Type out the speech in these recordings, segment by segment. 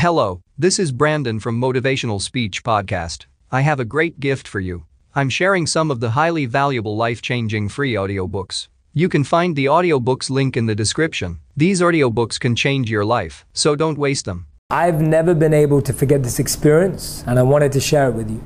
Hello, this is Brandon from Motivational Speech Podcast. I have a great gift for you. I'm sharing some of the highly valuable life changing free audiobooks. You can find the audiobooks link in the description. These audiobooks can change your life, so don't waste them. I've never been able to forget this experience, and I wanted to share it with you.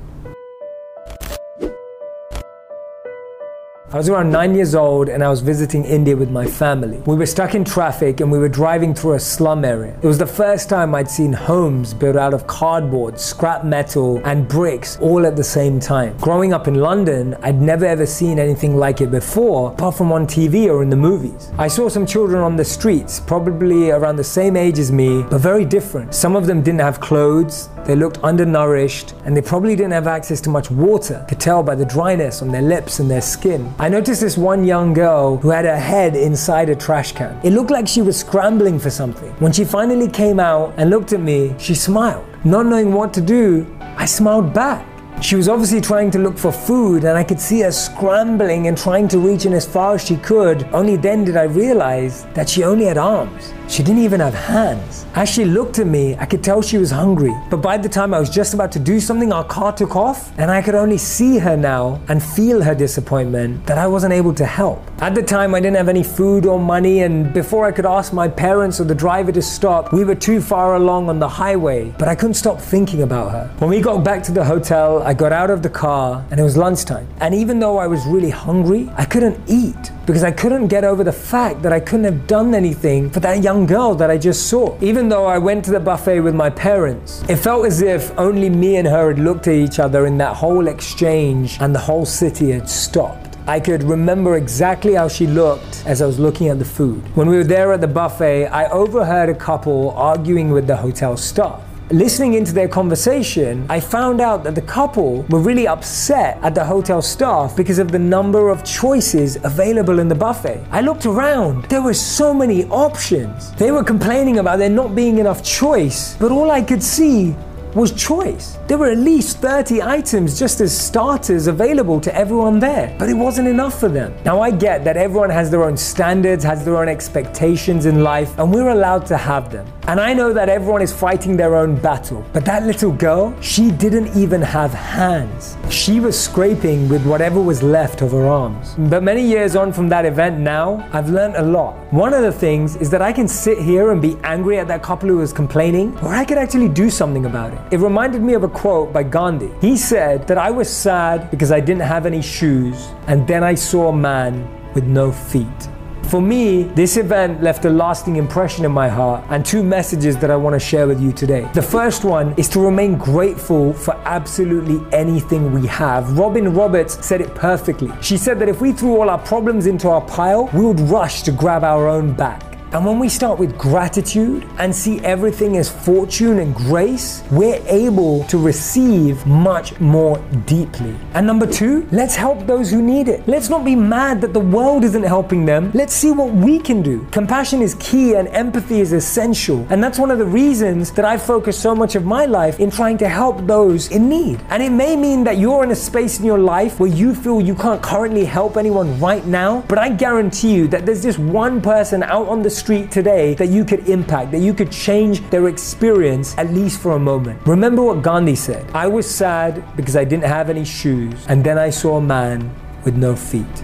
I was around nine years old and I was visiting India with my family. We were stuck in traffic and we were driving through a slum area. It was the first time I'd seen homes built out of cardboard, scrap metal, and bricks all at the same time. Growing up in London, I'd never ever seen anything like it before, apart from on TV or in the movies. I saw some children on the streets, probably around the same age as me, but very different. Some of them didn't have clothes, they looked undernourished, and they probably didn't have access to much water. Could tell by the dryness on their lips and their skin. I noticed this one young girl who had her head inside a trash can. It looked like she was scrambling for something. When she finally came out and looked at me, she smiled. Not knowing what to do, I smiled back. She was obviously trying to look for food, and I could see her scrambling and trying to reach in as far as she could. Only then did I realize that she only had arms. She didn't even have hands. As she looked at me, I could tell she was hungry. But by the time I was just about to do something, our car took off, and I could only see her now and feel her disappointment that I wasn't able to help. At the time, I didn't have any food or money, and before I could ask my parents or the driver to stop, we were too far along on the highway. But I couldn't stop thinking about her. When we got back to the hotel, I got out of the car, and it was lunchtime. And even though I was really hungry, I couldn't eat because I couldn't get over the fact that I couldn't have done anything for that young girl that I just saw. Even though I went to the buffet with my parents, it felt as if only me and her had looked at each other in that whole exchange and the whole city had stopped. I could remember exactly how she looked as I was looking at the food. When we were there at the buffet, I overheard a couple arguing with the hotel staff listening into their conversation, I found out that the couple were really upset at the hotel staff because of the number of choices available in the buffet. I looked around, there were so many options. They were complaining about there not being enough choice, but all I could see was choice. There were at least 30 items just as starters available to everyone there, but it wasn't enough for them. Now, I get that everyone has their own standards, has their own expectations in life, and we're allowed to have them. And I know that everyone is fighting their own battle, but that little girl, she didn't even have hands. She was scraping with whatever was left of her arms. But many years on from that event now, I've learned a lot. One of the things is that I can sit here and be angry at that couple who was complaining, or I could actually do something about it. It reminded me of a quote by Gandhi. He said that I was sad because I didn't have any shoes, and then I saw a man with no feet. For me, this event left a lasting impression in my heart and two messages that I want to share with you today. The first one is to remain grateful for absolutely anything we have. Robin Roberts said it perfectly. She said that if we threw all our problems into our pile, we would rush to grab our own back. And when we start with gratitude and see everything as fortune and grace, we're able to receive much more deeply. And number two, let's help those who need it. Let's not be mad that the world isn't helping them. Let's see what we can do. Compassion is key and empathy is essential. And that's one of the reasons that I focus so much of my life in trying to help those in need. And it may mean that you're in a space in your life where you feel you can't currently help anyone right now, but I guarantee you that there's this one person out on the street today that you could impact, that you could change their experience at least for a moment. Remember what Gandhi said I was sad because I didn't have any shoes, and then I saw a man with no feet.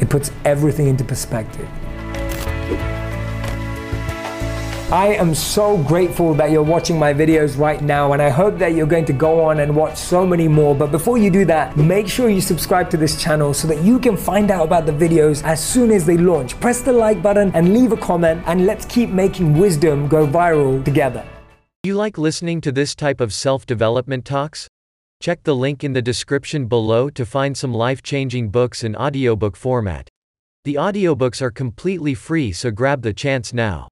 It puts everything into perspective. I am so grateful that you're watching my videos right now, and I hope that you're going to go on and watch so many more. But before you do that, make sure you subscribe to this channel so that you can find out about the videos as soon as they launch. Press the like button and leave a comment, and let's keep making wisdom go viral together. Do you like listening to this type of self development talks? Check the link in the description below to find some life changing books in audiobook format. The audiobooks are completely free, so grab the chance now.